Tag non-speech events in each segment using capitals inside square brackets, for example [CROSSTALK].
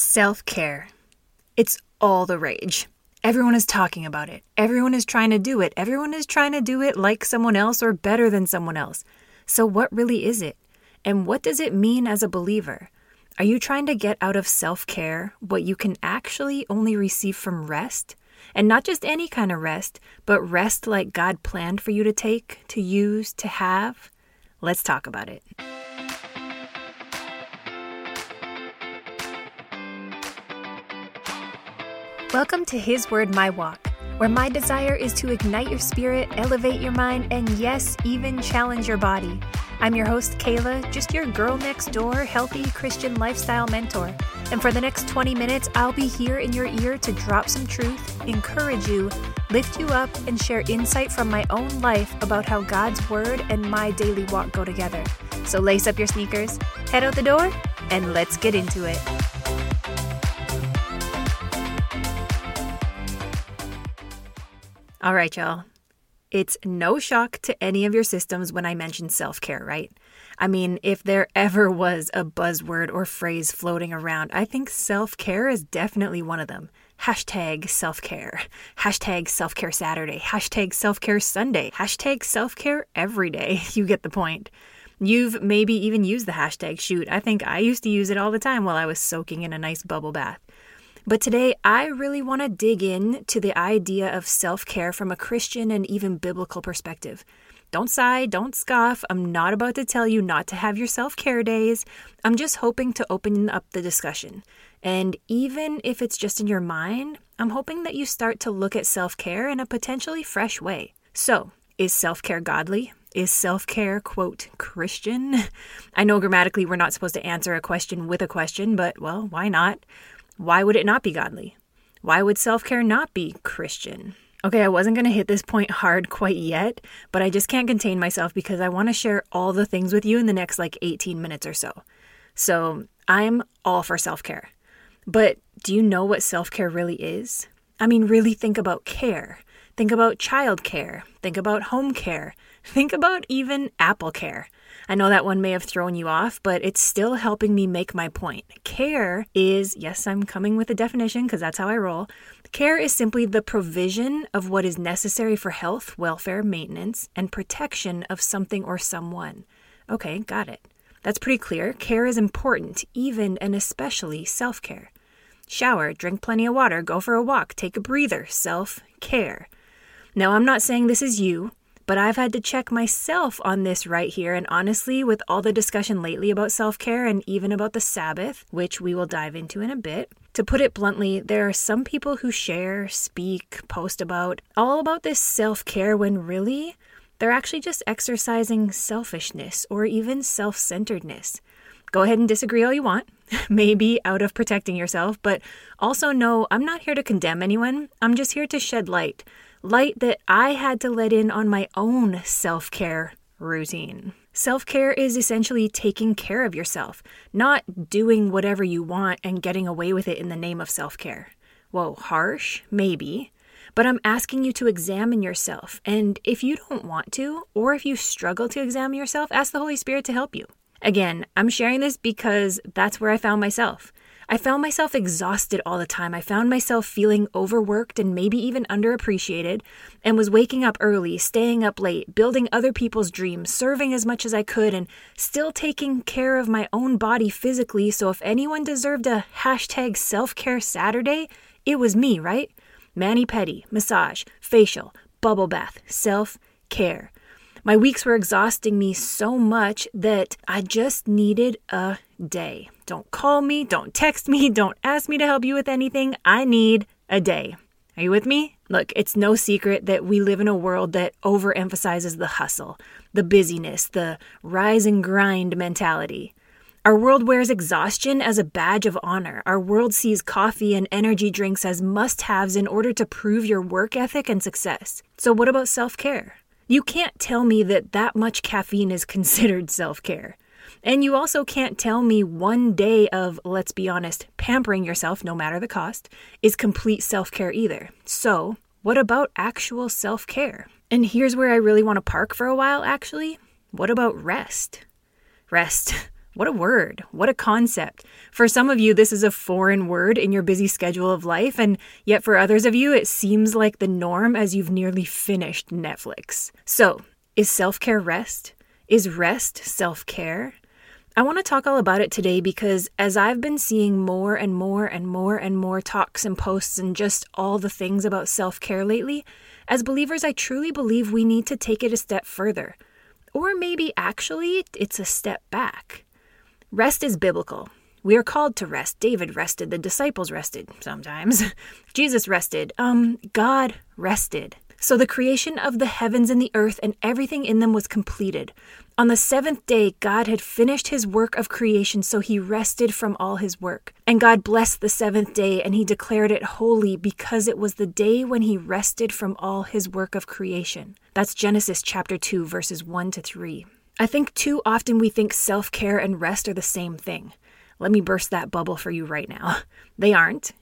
Self care. It's all the rage. Everyone is talking about it. Everyone is trying to do it. Everyone is trying to do it like someone else or better than someone else. So, what really is it? And what does it mean as a believer? Are you trying to get out of self care what you can actually only receive from rest? And not just any kind of rest, but rest like God planned for you to take, to use, to have? Let's talk about it. Welcome to His Word, My Walk, where my desire is to ignite your spirit, elevate your mind, and yes, even challenge your body. I'm your host, Kayla, just your girl next door, healthy Christian lifestyle mentor. And for the next 20 minutes, I'll be here in your ear to drop some truth, encourage you, lift you up, and share insight from my own life about how God's Word and my daily walk go together. So lace up your sneakers, head out the door, and let's get into it. All right, y'all. It's no shock to any of your systems when I mention self care, right? I mean, if there ever was a buzzword or phrase floating around, I think self care is definitely one of them. Hashtag self care. Hashtag self care Saturday. Hashtag self care Sunday. Hashtag self care every day. [LAUGHS] You get the point. You've maybe even used the hashtag shoot. I think I used to use it all the time while I was soaking in a nice bubble bath. But today, I really want to dig in to the idea of self care from a Christian and even biblical perspective. Don't sigh, don't scoff. I'm not about to tell you not to have your self care days. I'm just hoping to open up the discussion. And even if it's just in your mind, I'm hoping that you start to look at self care in a potentially fresh way. So, is self care godly? Is self care, quote, Christian? [LAUGHS] I know grammatically we're not supposed to answer a question with a question, but well, why not? Why would it not be godly? Why would self care not be Christian? Okay, I wasn't going to hit this point hard quite yet, but I just can't contain myself because I want to share all the things with you in the next like 18 minutes or so. So I'm all for self care. But do you know what self care really is? I mean, really think about care. Think about child care. Think about home care. Think about even Apple Care. I know that one may have thrown you off, but it's still helping me make my point. Care is, yes, I'm coming with a definition because that's how I roll. Care is simply the provision of what is necessary for health, welfare, maintenance, and protection of something or someone. Okay, got it. That's pretty clear. Care is important, even and especially self care. Shower, drink plenty of water, go for a walk, take a breather, self care. Now, I'm not saying this is you. But I've had to check myself on this right here. And honestly, with all the discussion lately about self care and even about the Sabbath, which we will dive into in a bit, to put it bluntly, there are some people who share, speak, post about all about this self care when really they're actually just exercising selfishness or even self centeredness. Go ahead and disagree all you want, [LAUGHS] maybe out of protecting yourself, but also know I'm not here to condemn anyone. I'm just here to shed light light that I had to let in on my own self care routine. Self care is essentially taking care of yourself, not doing whatever you want and getting away with it in the name of self care. Whoa, harsh? Maybe. But I'm asking you to examine yourself. And if you don't want to, or if you struggle to examine yourself, ask the Holy Spirit to help you. Again, I'm sharing this because that's where I found myself. I found myself exhausted all the time. I found myself feeling overworked and maybe even underappreciated, and was waking up early, staying up late, building other people's dreams, serving as much as I could, and still taking care of my own body physically. So if anyone deserved a hashtag self care Saturday, it was me, right? Mani pedi, massage, facial, bubble bath, self care. My weeks were exhausting me so much that I just needed a day. Don't call me, don't text me, [LAUGHS] don't ask me to help you with anything. I need a day. Are you with me? Look, it's no secret that we live in a world that overemphasizes the hustle, the busyness, the rise and grind mentality. Our world wears exhaustion as a badge of honor. Our world sees coffee and energy drinks as must haves in order to prove your work ethic and success. So, what about self care? You can't tell me that that much caffeine is [LAUGHS] considered self care. And you also can't tell me one day of, let's be honest, pampering yourself, no matter the cost, is complete self care either. So, what about actual self care? And here's where I really want to park for a while, actually. What about rest? Rest. [LAUGHS] What a word. What a concept. For some of you, this is a foreign word in your busy schedule of life, and yet for others of you, it seems like the norm as you've nearly finished Netflix. So, is self care rest? Is rest self care? I want to talk all about it today because as I've been seeing more and more and more and more talks and posts and just all the things about self care lately, as believers, I truly believe we need to take it a step further. Or maybe actually it's a step back. Rest is biblical. We are called to rest. David rested. The disciples rested sometimes. [LAUGHS] Jesus rested. Um, God rested. So the creation of the heavens and the earth and everything in them was completed. On the seventh day, God had finished his work of creation, so he rested from all his work. And God blessed the seventh day, and he declared it holy because it was the day when he rested from all his work of creation. That's Genesis chapter 2, verses 1 to 3. I think too often we think self care and rest are the same thing. Let me burst that bubble for you right now. [LAUGHS] They aren't.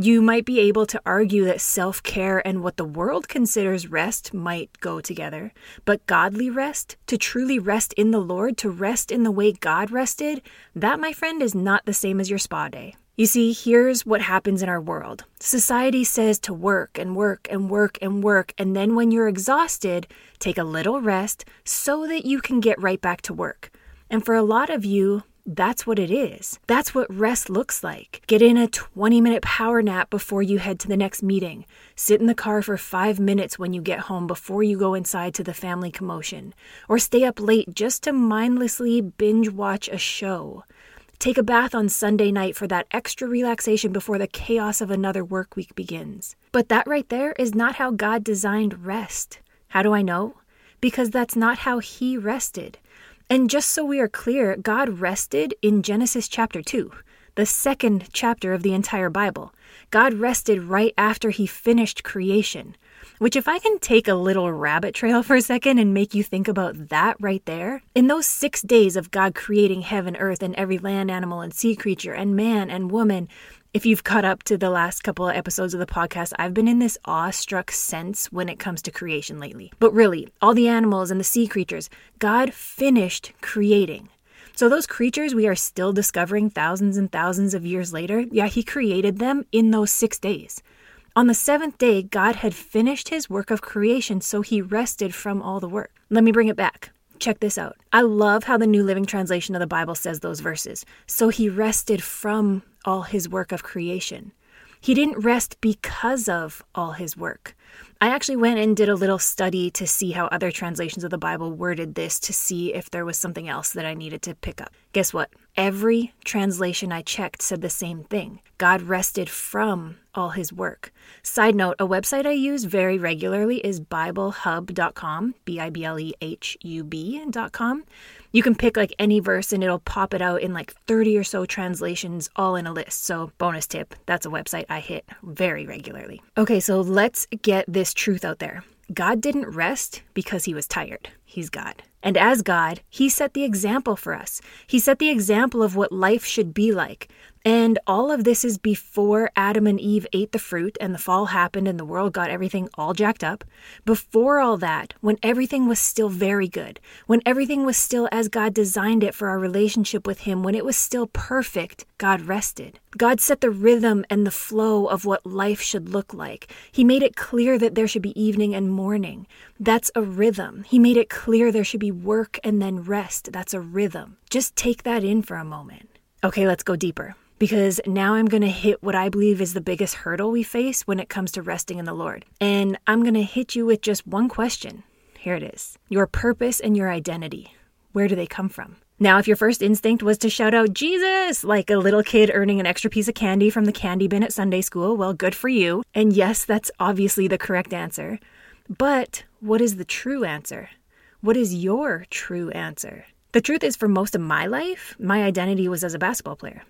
You might be able to argue that self care and what the world considers rest might go together, but godly rest, to truly rest in the Lord, to rest in the way God rested, that, my friend, is not the same as your spa day. You see, here's what happens in our world society says to work and work and work and work, and then when you're exhausted, take a little rest so that you can get right back to work. And for a lot of you, that's what it is. That's what rest looks like. Get in a 20 minute power nap before you head to the next meeting. Sit in the car for five minutes when you get home before you go inside to the family commotion. Or stay up late just to mindlessly binge watch a show. Take a bath on Sunday night for that extra relaxation before the chaos of another work week begins. But that right there is not how God designed rest. How do I know? Because that's not how He rested. And just so we are clear, God rested in Genesis chapter 2, the second chapter of the entire Bible. God rested right after He finished creation. Which, if I can take a little rabbit trail [LAUGHS] for a second and make you think about that right there, in those six days of God creating heaven, earth, and every land animal and sea creature, and man and woman, if you've caught up to the last couple of episodes of the podcast, I've been in this awestruck sense when it comes to creation lately. But really, all the animals and the sea creatures, God finished creating. So, those creatures we are still discovering thousands and thousands of years later, yeah, He created them in those six days. On the seventh day, God had finished his work of creation, so he rested from all the work. Let me bring it back. Check this out. I love how the New Living Translation of the Bible says those verses. So he rested from all his work of creation. He didn't rest because of all his work. I actually went and did a little study to see how other translations of the Bible worded this to see if there was something else that I needed to pick up. Guess what? Every translation I checked said the same thing God rested from all his work. Side note a website I use very regularly is BibleHub.com, B I B L E H U B.com. You can pick like any verse and it'll pop it out in like 30 or so translations all in a list. So, bonus tip that's a website I hit very regularly. Okay, so let's get this truth out there. God didn't rest because he was tired. He's God. And as God, He set the example for us. He set the example of what life should be like. And all of this is before Adam and Eve ate the fruit and the fall happened and the world got everything all jacked up. Before all that, when everything was still very good, when everything was still as God designed it for our relationship with Him, when it was still perfect, God rested. God set the rhythm and the flow of what life should look like. He made it clear that there should be evening and morning. That's a rhythm. He made it clear there should be work and then rest. That's a rhythm. Just take that in for a moment. Okay, let's go deeper because now I'm going to hit what I believe is the biggest hurdle we face when it comes to resting in the Lord. And I'm going to hit you with just one question. Here it is Your purpose and your identity. Where do they come from? Now, if your first instinct was to shout out Jesus like a little kid earning an extra piece of candy from the candy bin at Sunday school, well, good for you. And yes, that's obviously the correct answer. But what is the true answer? What is your true answer? The truth is, for most of my life, my identity was as a basketball player.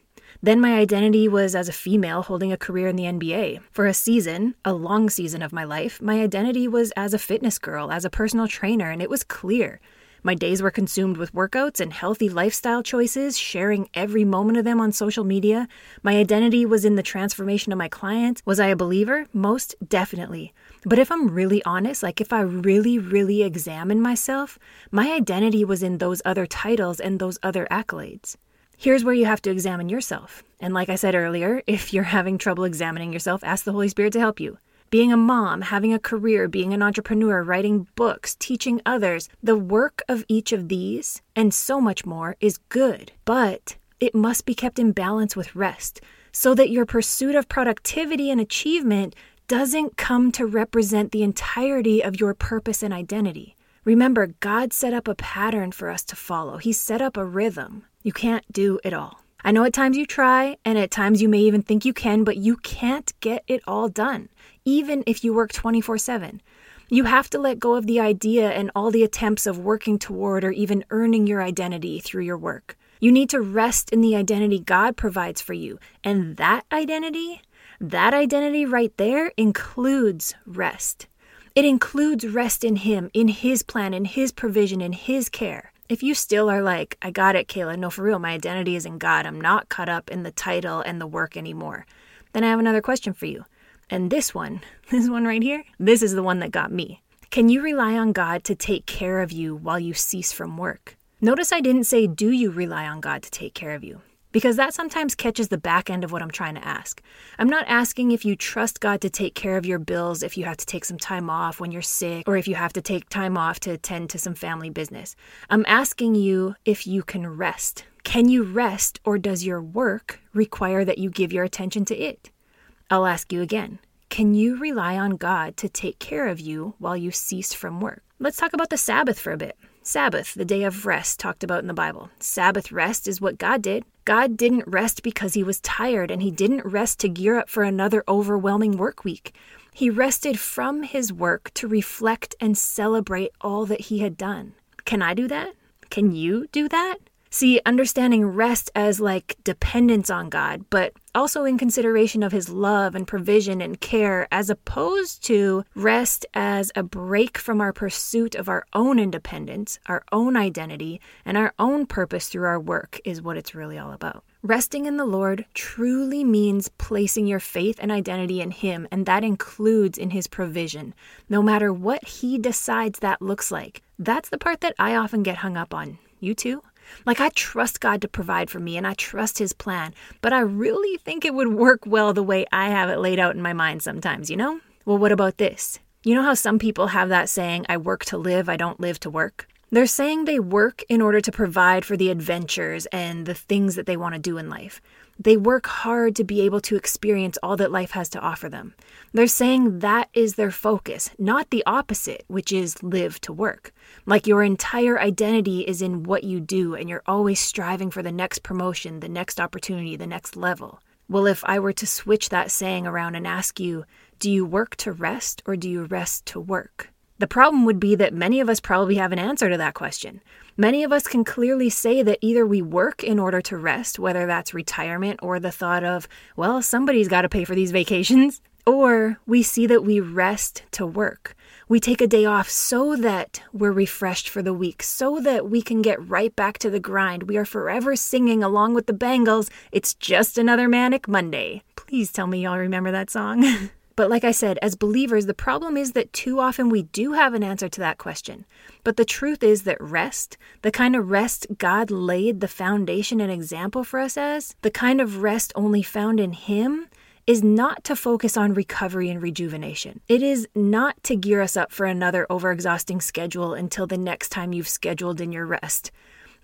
Then my identity was as a female holding a career in the NBA. For a season, a long season of my life, my identity was as a fitness girl, as a personal trainer, and it was clear. My days were consumed with workouts and healthy lifestyle choices, sharing every moment of them on social media. My identity was in the transformation of my clients. Was I a believer? Most definitely. But if I'm really honest, like if I really, really examine myself, my identity was in those other titles and those other accolades. Here's where you have to examine yourself. And like I said earlier, [LAUGHS] if you're having trouble examining yourself, ask the Holy Spirit to help you. Being a mom, having a career, being an entrepreneur, writing books, teaching others, the work of each of these and so much more is good, but it must be kept in balance with rest so that your pursuit of productivity and achievement doesn't come to represent the entirety of your purpose and identity. Remember, God set up a pattern for us to follow, He set up a rhythm. You can't do it all. I know at times you try, and at times you may even think you can, but you can't get it all done, even if you work 24 7. You have to let go of the idea and all the attempts of working toward or even earning your identity through your work. You need to rest in the identity God provides for you, and that identity, that identity right there includes rest. It includes rest in Him, in His plan, in His provision, in His care. If you still are like, I got it, Kayla, no, for real, my identity is in God, I'm not caught up in the title and the work anymore, then I have another question for you. And this one, [LAUGHS] this one right here, this is the one that got me. Can you rely on God to take care of you while you cease from work? Notice I didn't say, Do you rely on God to take care of you? Because that sometimes catches the back end of what I'm trying to ask. I'm not asking if you trust God to take care of your bills if you have to take some time off when you're sick or if you have to take time off to attend to some family business. I'm asking you if you can rest. Can you rest or does your work require that you give your attention to it? I'll ask you again. Can you rely on God to take care of you while you cease from work? Let's talk about the Sabbath for a bit. Sabbath, the day of rest talked about in the Bible. Sabbath rest is what God did. God didn't rest because he was tired, and he didn't rest to gear up for another overwhelming work week. He rested from his work to reflect and celebrate all that he had done. Can I do that? Can you do that? See, understanding rest as like dependence on God, but also in consideration of his love and provision and care, as opposed to rest as a break from our pursuit of our own independence, our own identity, and our own purpose through our work, is what it's really all about. Resting in the Lord truly means placing your faith and identity in Him, and that includes in His provision, no matter what He decides that looks like. That's the part that I often get hung up on. You too? Like, I trust God to provide for me and I trust His plan, but I really think it would work well the way I have it laid out in my mind sometimes, you know? Well, what about this? You know how some people have that saying, I work to live, I don't live to work? They're saying they work in order to provide for the adventures and the things that they want to do in life. They work hard to be able to experience all that life has to offer them. They're saying that is their focus, not the opposite, which is live to work. Like your entire identity is in what you do, and you're always striving for the next promotion, the next opportunity, the next level. Well, if I were to switch that saying around and ask you, do you work to rest or do you rest to work? The problem would be that many of us probably have an answer to that question. Many of us can clearly say that either we work in order to rest, whether that's retirement or the thought of, well, somebody's got to pay for these vacations, or we see that we rest to work. We take a day off so that we're refreshed for the week, so that we can get right back to the grind. We are forever singing along with the Bangles, It's Just Another Manic Monday. Please tell me y'all remember that song. [LAUGHS] But like I said, as believers, the problem is that too often we do have an answer to that question. But the truth is that rest, the kind of rest God laid the foundation and example for us as, the kind of rest only found in Him, is not to focus on recovery and rejuvenation. It is not to gear us up for another overexhausting schedule until the next time you've scheduled in your rest.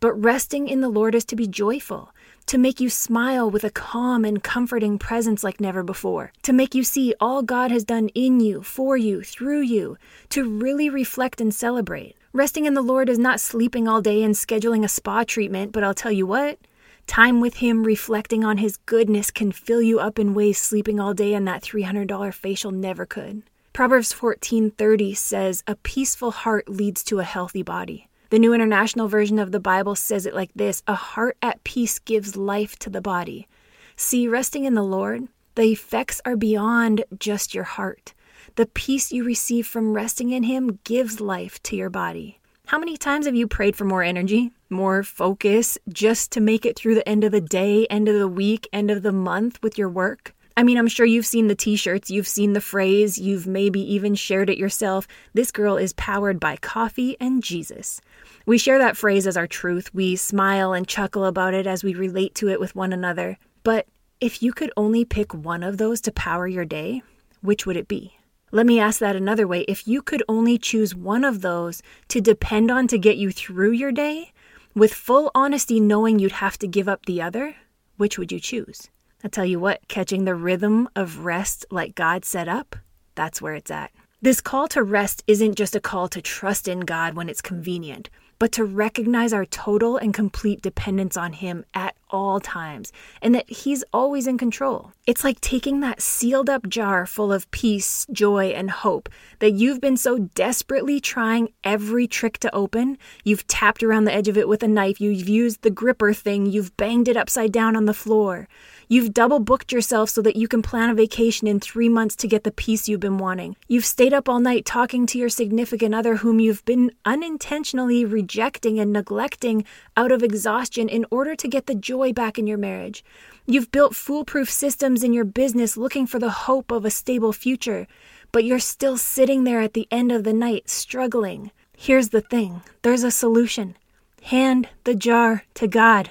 But resting in the Lord is to be joyful, to make you smile with a calm and comforting presence like never before, to make you see all God has done in you, for you, through you, to really reflect and celebrate. Resting in the Lord is not sleeping all day and scheduling a spa treatment, but I'll tell you what, time with Him reflecting on His goodness can fill you up in ways sleeping all day and that $300 facial never could. Proverbs 14:30 says, "A peaceful heart leads to a healthy body." The New International Version of the Bible says it like this A heart at peace gives life to the body. See, resting in the Lord, the effects are beyond just your heart. The peace you receive from resting in Him gives life to your body. How many times have you prayed for more energy, more focus, just to make it through the end of the day, end of the week, end of the month with your work? I mean, I'm sure you've seen the t shirts, you've seen the phrase, you've maybe even shared it yourself. This girl is powered by coffee and Jesus. We share that phrase as our truth. We smile and chuckle about it as we relate to it with one another. But if you could only pick one of those to power your day, which would it be? Let me ask that another way. If you could only choose one of those to depend on to get you through your day, with full honesty knowing you'd have to give up the other, which would you choose? I tell you what, catching the rhythm of rest like God set up, that's where it's at. This call to rest isn't just a call to trust in God when it's convenient, but to recognize our total and complete dependence on Him at all times and that He's always in control. It's like taking that sealed up jar full of peace, joy, and hope that you've been so desperately trying every trick to open. You've tapped around the edge of it with a knife, you've used the gripper thing, you've banged it upside down on the floor. You've double booked yourself so that you can plan a vacation in three months to get the peace you've been wanting. You've stayed up all night talking to your significant other whom you've been unintentionally rejecting and neglecting out of exhaustion in order to get the joy back in your marriage. You've built foolproof systems in your business looking for the hope of a stable future, but you're still sitting there at the end of the night struggling. Here's the thing there's a solution. Hand the jar to God.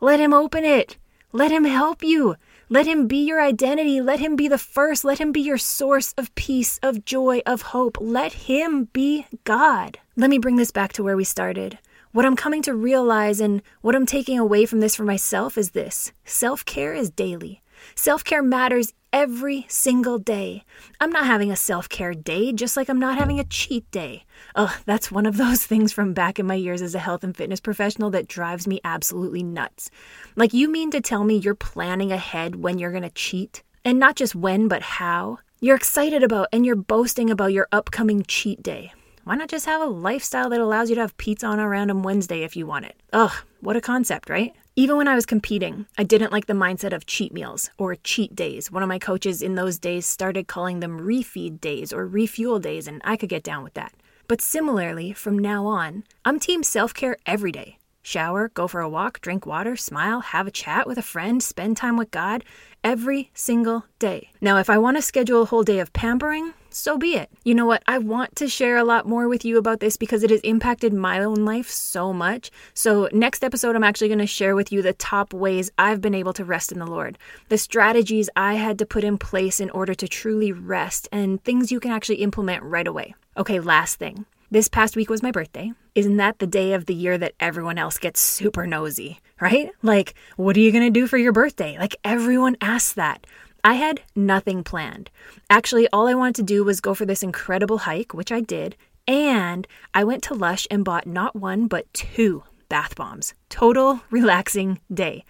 Let Him open it. Let Him help you. Let Him be your identity. Let Him be the first. Let Him be your source of peace, of joy, of hope. Let Him be God. Let me bring this back to where we started. What I'm coming to realize and what I'm taking away from this for myself is this self care is daily. Self care matters every single day. I'm not having a self care day, just like I'm not having a cheat day. Ugh, that's one of [LAUGHS] those things from back in my years as a health and fitness professional that drives me absolutely nuts. Like, you mean to tell me you're planning ahead when you're gonna cheat? And not just when, but how? You're excited about and you're boasting about your upcoming cheat day. Why not just have a lifestyle that allows you to have pizza on a random Wednesday if you want it? Ugh, what a concept, right? Even when I was competing, I didn't like the mindset of cheat meals or cheat days. One of my coaches in those days started calling them refeed days or refuel days, and I could get down with that. But similarly, from now on, I'm team self care every day. Shower, go for a walk, drink water, smile, have a chat with a friend, spend time with God every single day. Now, if I want to schedule a whole day of pampering, so be it. You know what? I want to share a lot more with you about this because it has impacted my own life so much. So, next episode, I'm actually going to share with you the top ways I've been able to rest in the Lord, the strategies I had to put in place in order to truly rest, and things you can actually implement right away. Okay, last thing. This past week was my birthday. Isn't that the day of the year that everyone else gets super nosy, right? Like, what are you going to do for your birthday? Like, everyone asks that. I had nothing planned. Actually, all I wanted to do was go for this incredible hike, which I did, and I went to Lush and bought not one, but two bath bombs. Total [LAUGHS] relaxing day.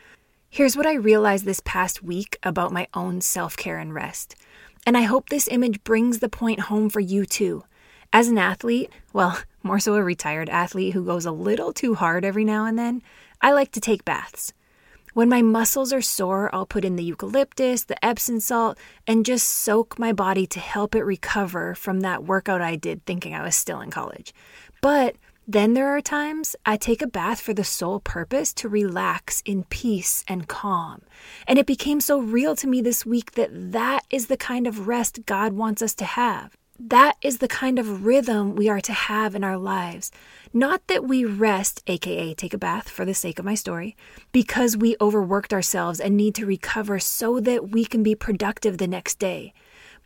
Here's what I realized this past week about my own self care and rest. And I hope this image brings the point home for you too. As an athlete, well, [LAUGHS] more so a retired athlete who goes a little too hard every now and then, I like to take baths. When my muscles are sore, I'll put in the eucalyptus, the Epsom salt, and just soak my body to help it recover from that workout I did thinking I was still in college. But then there are times I take a bath for the sole purpose to relax in peace and calm. And it became so real to me this week that that is the kind of rest God wants us to have. That is the kind of rhythm we are to have in our lives. Not that we rest, aka take a bath for the sake of my story, because we overworked ourselves and need to recover so that we can be productive the next day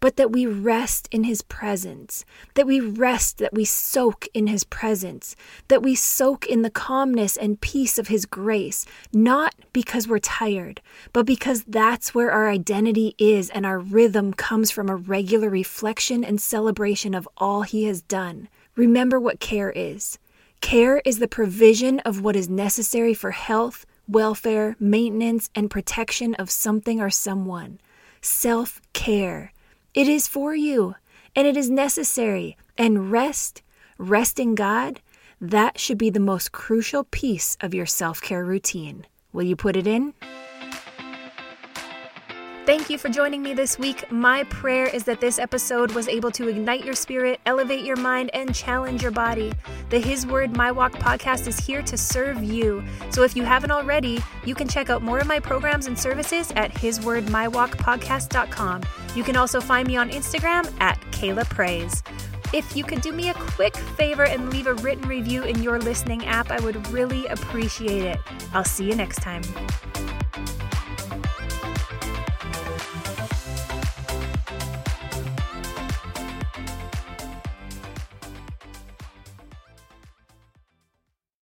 but that we rest in His presence, that we rest, that we soak in His presence, that we soak in the calmness and peace of His grace, not because we're tired, but because that's where our identity is and our rhythm comes from a regular reflection and celebration of all He has done. Remember what care is. Care is the provision of what is necessary for health, welfare, maintenance, and protection of something or someone. Self care it is for you and it is necessary. And rest, rest in God, that should be the most crucial piece of your self care routine. Will you put it in? Thank you for joining me this week. My prayer is that this episode was able to ignite your spirit, elevate your mind, and challenge your body. The His Word My Walk podcast is here to serve you. So if you haven't already, you can check out more of my programs and services at hiswordmywalkpodcast.com. You can also find me on Instagram at Kayla Praise. If you could do me a quick favor and leave a written review in your listening app, I would really appreciate it. I'll see you next time.